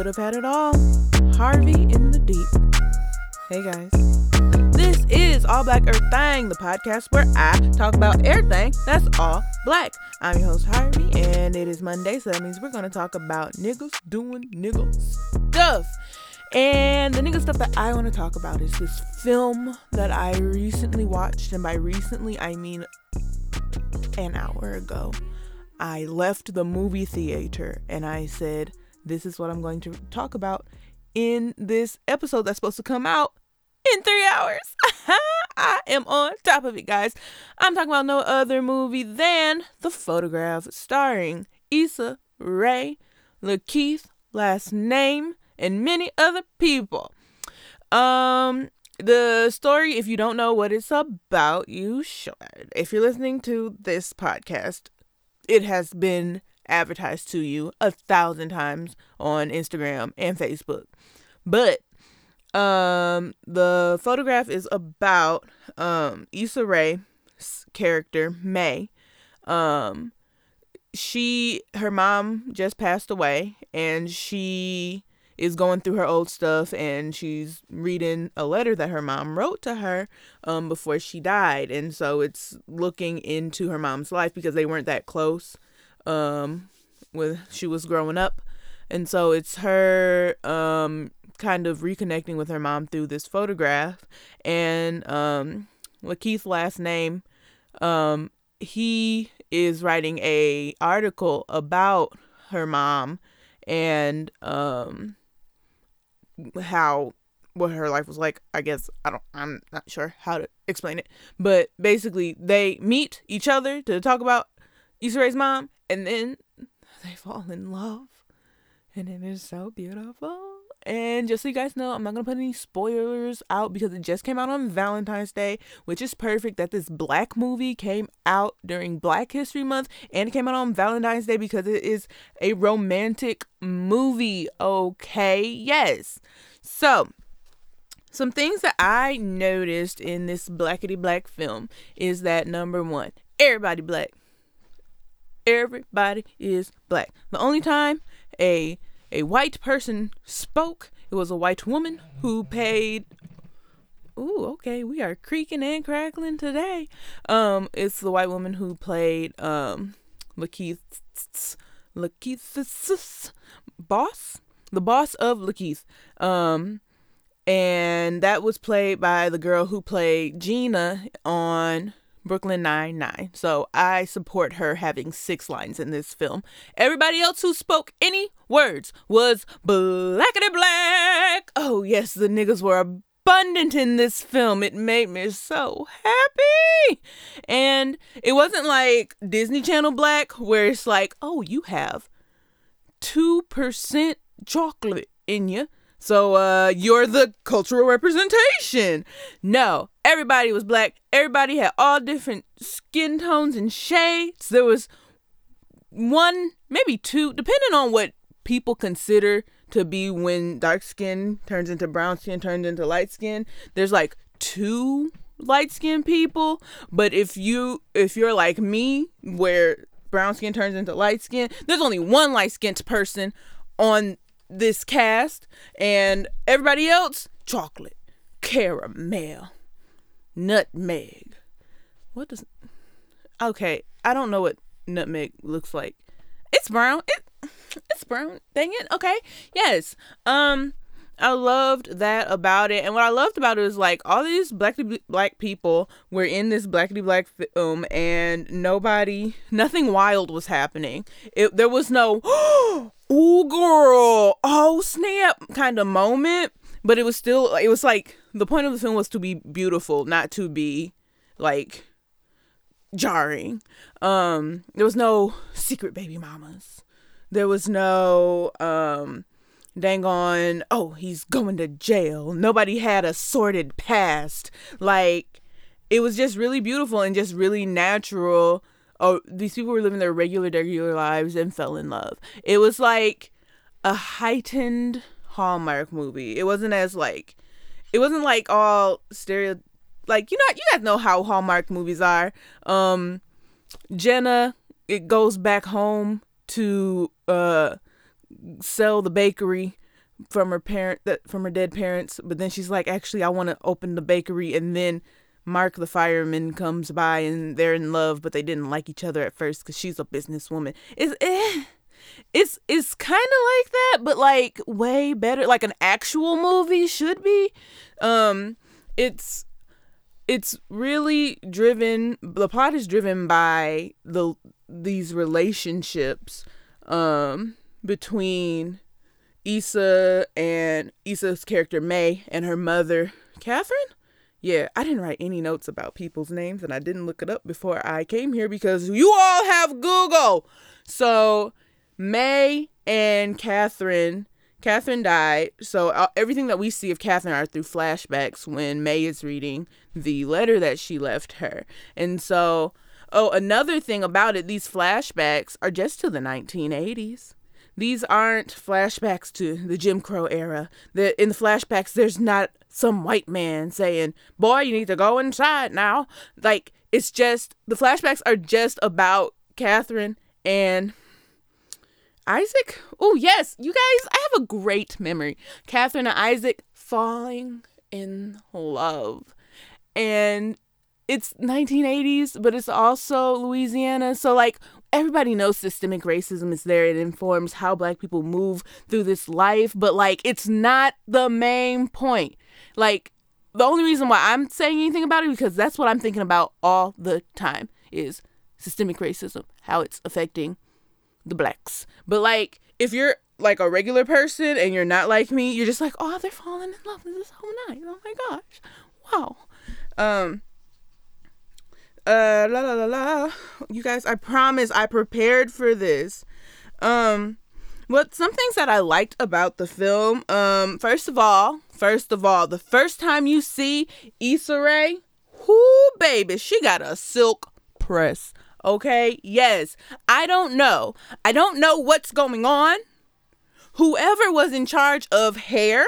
could have had it all. Harvey in the deep. Hey guys. This is All Black Earth Thing, the podcast where I talk about everything that's all black. I'm your host Harvey, and it is Monday, so that means we're gonna talk about niggas doing nigga stuff. And the nigga stuff that I want to talk about is this film that I recently watched, and by recently I mean an hour ago. I left the movie theater and I said, This is what I'm going to talk about in this episode that's supposed to come out in three hours. I am on top of it, guys. I'm talking about no other movie than The Photograph, starring Issa Rae, LaKeith, last name, and many other people. Um, the story, if you don't know what it's about, you should. If you're listening to this podcast, it has been advertised to you a thousand times on Instagram and Facebook. But um the photograph is about um Issa Rae's character May. Um she her mom just passed away and she is going through her old stuff and she's reading a letter that her mom wrote to her um, before she died. And so it's looking into her mom's life because they weren't that close um, when she was growing up. And so it's her um, kind of reconnecting with her mom through this photograph. And um, LaKeith's last name, um, he is writing a article about her mom and um how what her life was like. I guess I don't I'm not sure how to explain it. But basically they meet each other to talk about Issa Rae's mom and then they fall in love. And it is so beautiful. And just so you guys know, I'm not gonna put any spoilers out because it just came out on Valentine's Day, which is perfect that this black movie came out during Black History Month and it came out on Valentine's Day because it is a romantic movie. Okay, yes. So, some things that I noticed in this blackety black film is that number one, everybody black. Everybody is black. The only time a a white person spoke. It was a white woman who paid. Ooh, okay, we are creaking and crackling today. Um, it's the white woman who played um LaKeith's LaKeith's boss, the boss of LaKeith. Um, and that was played by the girl who played Gina on Brooklyn Nine Nine. So I support her having six lines in this film. Everybody else who spoke any words was blackety black. Oh yes, the niggas were abundant in this film. It made me so happy. And it wasn't like Disney Channel Black where it's like, oh, you have two percent chocolate in you. So uh you're the cultural representation. No, everybody was black. Everybody had all different skin tones and shades. There was one, maybe two, depending on what people consider to be when dark skin turns into brown skin, turns into light skin. There's like two light skinned people, but if you if you're like me where brown skin turns into light skin, there's only one light skinned person on this cast, and everybody else chocolate, caramel, nutmeg. What does? Okay, I don't know what nutmeg looks like. It's brown. It it's brown. Dang it. Okay. Yes. Um. I loved that about it, and what I loved about it was like all these black black people were in this blackity black film, and nobody, nothing wild was happening. It there was no, oh girl, oh snap kind of moment, but it was still it was like the point of the film was to be beautiful, not to be like jarring. Um, there was no secret baby mamas. There was no um dang on, oh, he's going to jail. Nobody had a sordid past. Like, it was just really beautiful and just really natural. Oh, these people were living their regular, regular lives and fell in love. It was like a heightened Hallmark movie. It wasn't as like, it wasn't like all stereo, like you know, you guys know how Hallmark movies are. Um, Jenna, it goes back home to uh sell the bakery from her parent that from her dead parents, but then she's like, actually, I want to open the bakery, and then Mark the fireman comes by and they're in love, but they didn't like each other at first because she's a businesswoman. It's eh, it's it's kind of like that, but like way better, like an actual movie should be. Um, it's it's really driven. The plot is driven by the these relationships um between Issa and Issa's character May and her mother Catherine. Yeah, I didn't write any notes about people's names and I didn't look it up before I came here because you all have Google. So May and Catherine, Catherine died. So uh, everything that we see of Catherine are through flashbacks when May is reading the letter that she left her. And so, oh, another thing about it, these flashbacks are just to the 1980s. These aren't flashbacks to the Jim Crow era. The, in the flashbacks, there's not some white man saying, Boy, you need to go inside now. Like, it's just, the flashbacks are just about Catherine and Isaac. Oh, yes, you guys, I have a great memory. Catherine and Isaac falling in love. And it's 1980s, but it's also Louisiana. So, like, everybody knows systemic racism is there. It informs how black people move through this life, but like it's not the main point. Like the only reason why I'm saying anything about it because that's what I'm thinking about all the time is systemic racism, how it's affecting the blacks. But like if you're like a regular person and you're not like me, you're just like, "Oh, they're falling in love. This is so nice. Oh my gosh. Wow." Um uh la la la la you guys i promise i prepared for this um what some things that i liked about the film um first of all first of all the first time you see Issa Rae whoo baby she got a silk press okay yes i don't know i don't know what's going on whoever was in charge of hair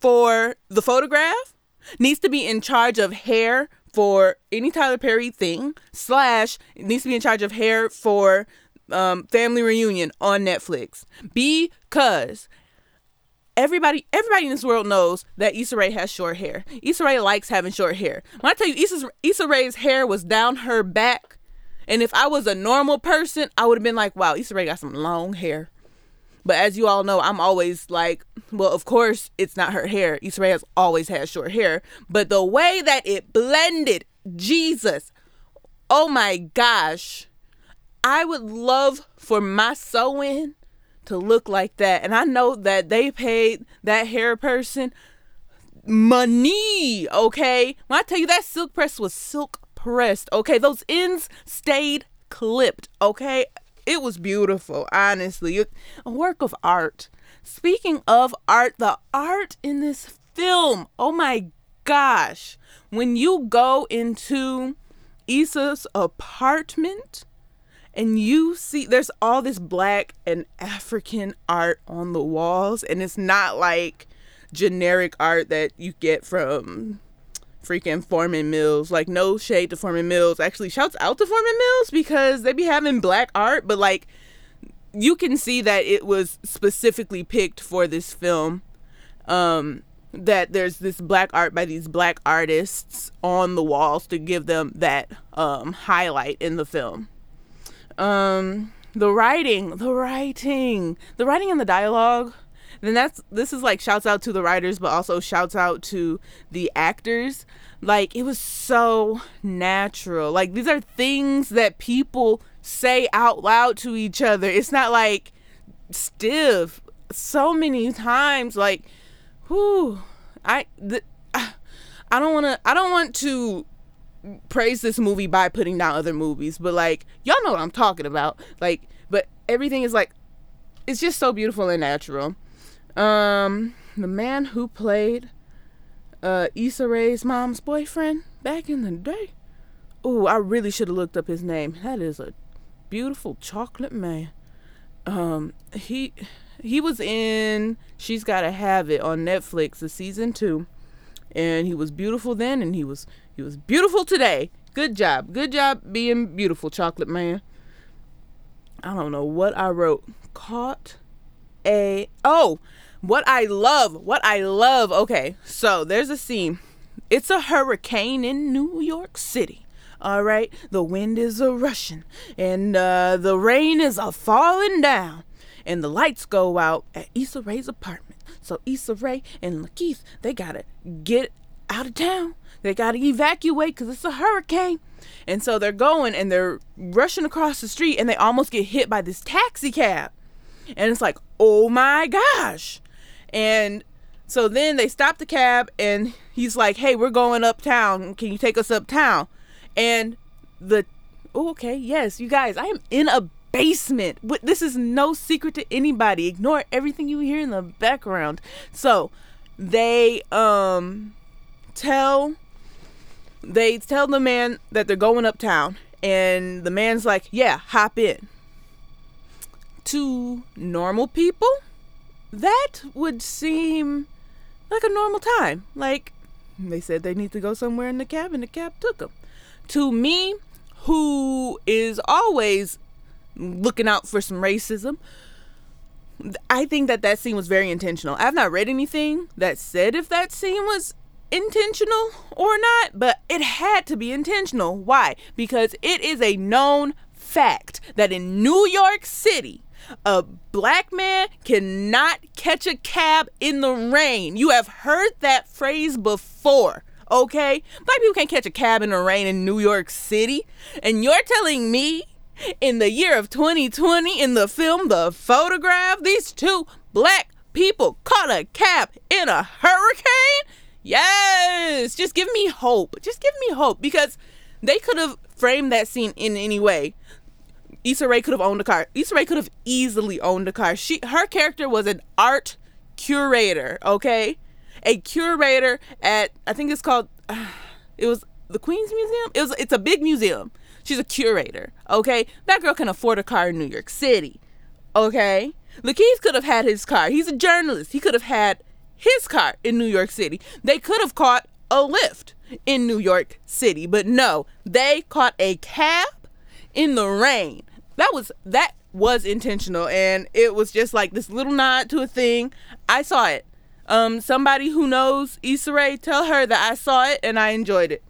for the photograph needs to be in charge of hair for any Tyler Perry thing, slash needs to be in charge of hair for um, Family Reunion on Netflix. Because everybody everybody in this world knows that Issa Rae has short hair. Issa Rae likes having short hair. When I tell you Issa's, Issa Rae's hair was down her back, and if I was a normal person, I would have been like, wow, Issa Rae got some long hair. But as you all know, I'm always like, well, of course it's not her hair. Issa Rae has always had short hair. But the way that it blended, Jesus, oh my gosh. I would love for my sew-in to look like that. And I know that they paid that hair person money, okay? When I tell you that silk press was silk pressed, okay? Those ends stayed clipped, okay? It was beautiful, honestly. A work of art. Speaking of art, the art in this film, oh my gosh. When you go into Issa's apartment and you see there's all this black and African art on the walls, and it's not like generic art that you get from freaking Forman Mills. Like no shade to Forman Mills. Actually, shouts out to Forman Mills because they be having black art, but like you can see that it was specifically picked for this film. Um that there's this black art by these black artists on the walls to give them that um highlight in the film. Um the writing, the writing, the writing and the dialogue then that's this is like shouts out to the writers but also shouts out to the actors. Like it was so natural. Like these are things that people say out loud to each other. It's not like stiff. So many times like whoo i i don't want to i don't want to praise this movie by putting down other movies but like y'all know what i'm talking about. Like but everything is like it's just so beautiful and natural um, the man who played uh, Issa Rae's mom's boyfriend back in the day. Oh, I really should have looked up his name. That is a beautiful chocolate man. Um, he he was in She's Gotta Have It on Netflix, the season two, and he was beautiful then, and he was he was beautiful today. Good job, good job being beautiful, chocolate man. I don't know what I wrote. Caught a oh, what I love, what I love. Okay, so there's a scene. It's a hurricane in New York City. All right, the wind is a rushing, and uh, the rain is a falling down, and the lights go out at Issa Rae's apartment. So Issa Rae and LaKeith, they gotta get out of town. They gotta evacuate because it's a hurricane. And so they're going and they're rushing across the street and they almost get hit by this taxi cab. And it's like, oh my gosh. And so then they stop the cab and he's like, hey, we're going uptown. Can you take us uptown? And the, oh, okay, yes, you guys, I am in a basement. This is no secret to anybody. Ignore everything you hear in the background. So they um tell they tell the man that they're going uptown and the man's like, "Yeah, hop in." To normal people, that would seem like a normal time. Like they said they need to go somewhere in the cab and the cab took them. To me, who is always looking out for some racism, I think that that scene was very intentional. I've not read anything that said if that scene was intentional or not, but it had to be intentional. Why? Because it is a known fact that in New York City, a black man cannot catch a cab in the rain. You have heard that phrase before, okay? Black people can't catch a cab in the rain in New York City. And you're telling me in the year of 2020 in the film The Photograph, these two black people caught a cab in a hurricane? Yes, just give me hope. Just give me hope because they could have framed that scene in any way. Issa Rae could have owned a car. Issa Rae could have easily owned a car. She her character was an art curator, okay? A curator at I think it's called it was the Queen's Museum. It was it's a big museum. She's a curator, okay? That girl can afford a car in New York City. Okay? LaKeith could have had his car. He's a journalist. He could have had his car in New York City. They could have caught a lift in New York City, but no, they caught a cab in the rain. That was that was intentional and it was just like this little nod to a thing. I saw it. Um somebody who knows Issa Rae, tell her that I saw it and I enjoyed it.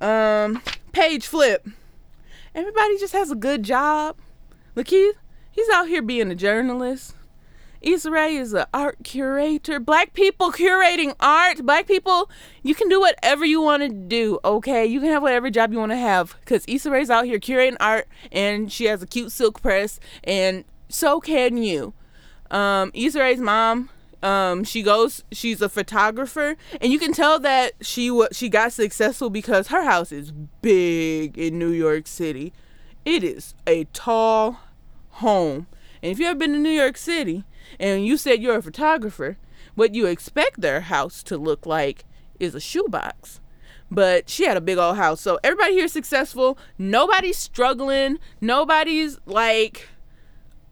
Um page flip. Everybody just has a good job. LaKeith, he's out here being a journalist. Issa Rae is an art curator. Black people curating art. Black people, you can do whatever you want to do, okay? You can have whatever job you want to have. Because Issa Rae's out here curating art and she has a cute silk press, and so can you. Um, Issa Rae's mom, um, she goes, she's a photographer, and you can tell that she w- she got successful because her house is big in New York City. It is a tall home. And if you ever been to New York City, and you said you're a photographer, what you expect their house to look like is a shoebox. But she had a big old house. So everybody here is successful. Nobody's struggling. Nobody's like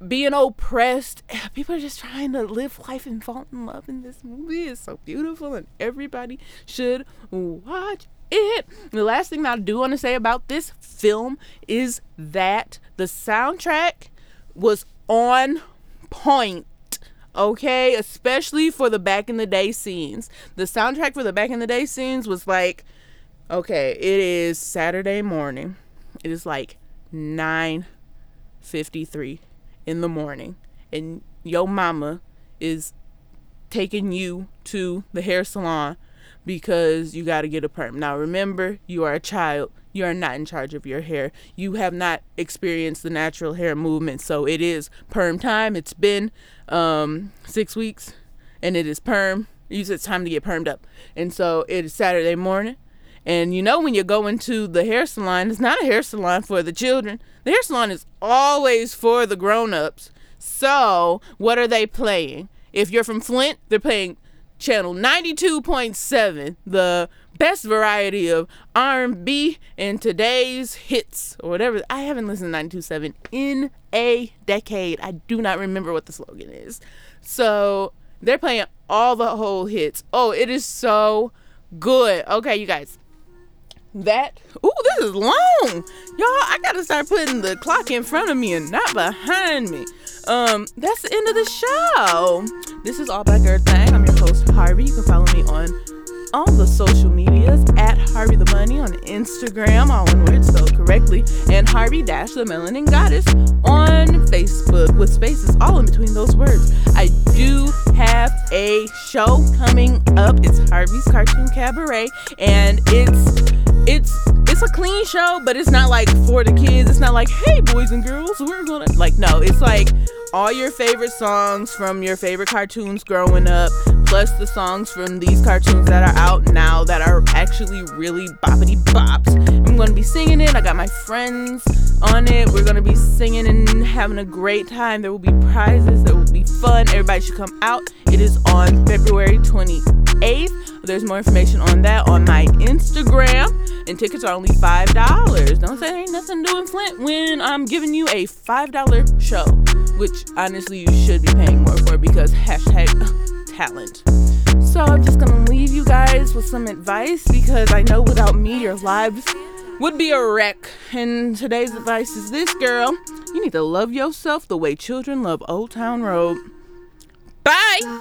being oppressed. People are just trying to live life and fall in love. And this movie is so beautiful, and everybody should watch it. The last thing I do want to say about this film is that the soundtrack was on point okay? Especially for the back in the day scenes. The soundtrack for the back in the day scenes was like, okay, it is Saturday morning. It is like 9:53 in the morning, and your mama is taking you to the hair salon because you got to get a perm. Now remember, you are a child you are not in charge of your hair. You have not experienced the natural hair movement. So it is perm time. It's been um, six weeks and it is perm. Usually it's time to get permed up. And so it is Saturday morning. And you know, when you go into the hair salon, it's not a hair salon for the children. The hair salon is always for the grown ups. So, what are they playing? If you're from Flint, they're playing channel 92.7, the best variety of R&B and today's hits or whatever. I haven't listened to 92.7 in a decade. I do not remember what the slogan is. So they're playing all the whole hits. Oh, it is so good. Okay, you guys. That ooh, this is long, y'all. I gotta start putting the clock in front of me and not behind me. Um, that's the end of the show. This is All Black Girl Thing. I'm Harvey. You can follow me on all the social medias at Harvey the Money on Instagram, all one word spelled correctly, and Harvey Dash the Melanin Goddess on Facebook with spaces all in between those words. I do have a show coming up. It's Harvey's Cartoon Cabaret, and it's it's it's a clean show, but it's not like for the kids. It's not like, hey boys and girls, we're gonna like no, it's like all your favorite songs from your favorite cartoons growing up, plus the songs from these cartoons that are out now that are actually really boppity bops. I'm gonna be singing it. I got my friends on it. We're gonna be singing and having a great time. There will be prizes. There will be fun. Everybody should come out. It is on February 28th. There's more information on that on my Instagram, and tickets are only five dollars. Don't say there ain't nothing doing Flint when I'm giving you a five dollar show which honestly you should be paying more for because hashtag So I'm just gonna leave you guys with some advice because I know without me your lives would be a wreck. And today's advice is this girl, you need to love yourself the way children love Old Town Road. Bye!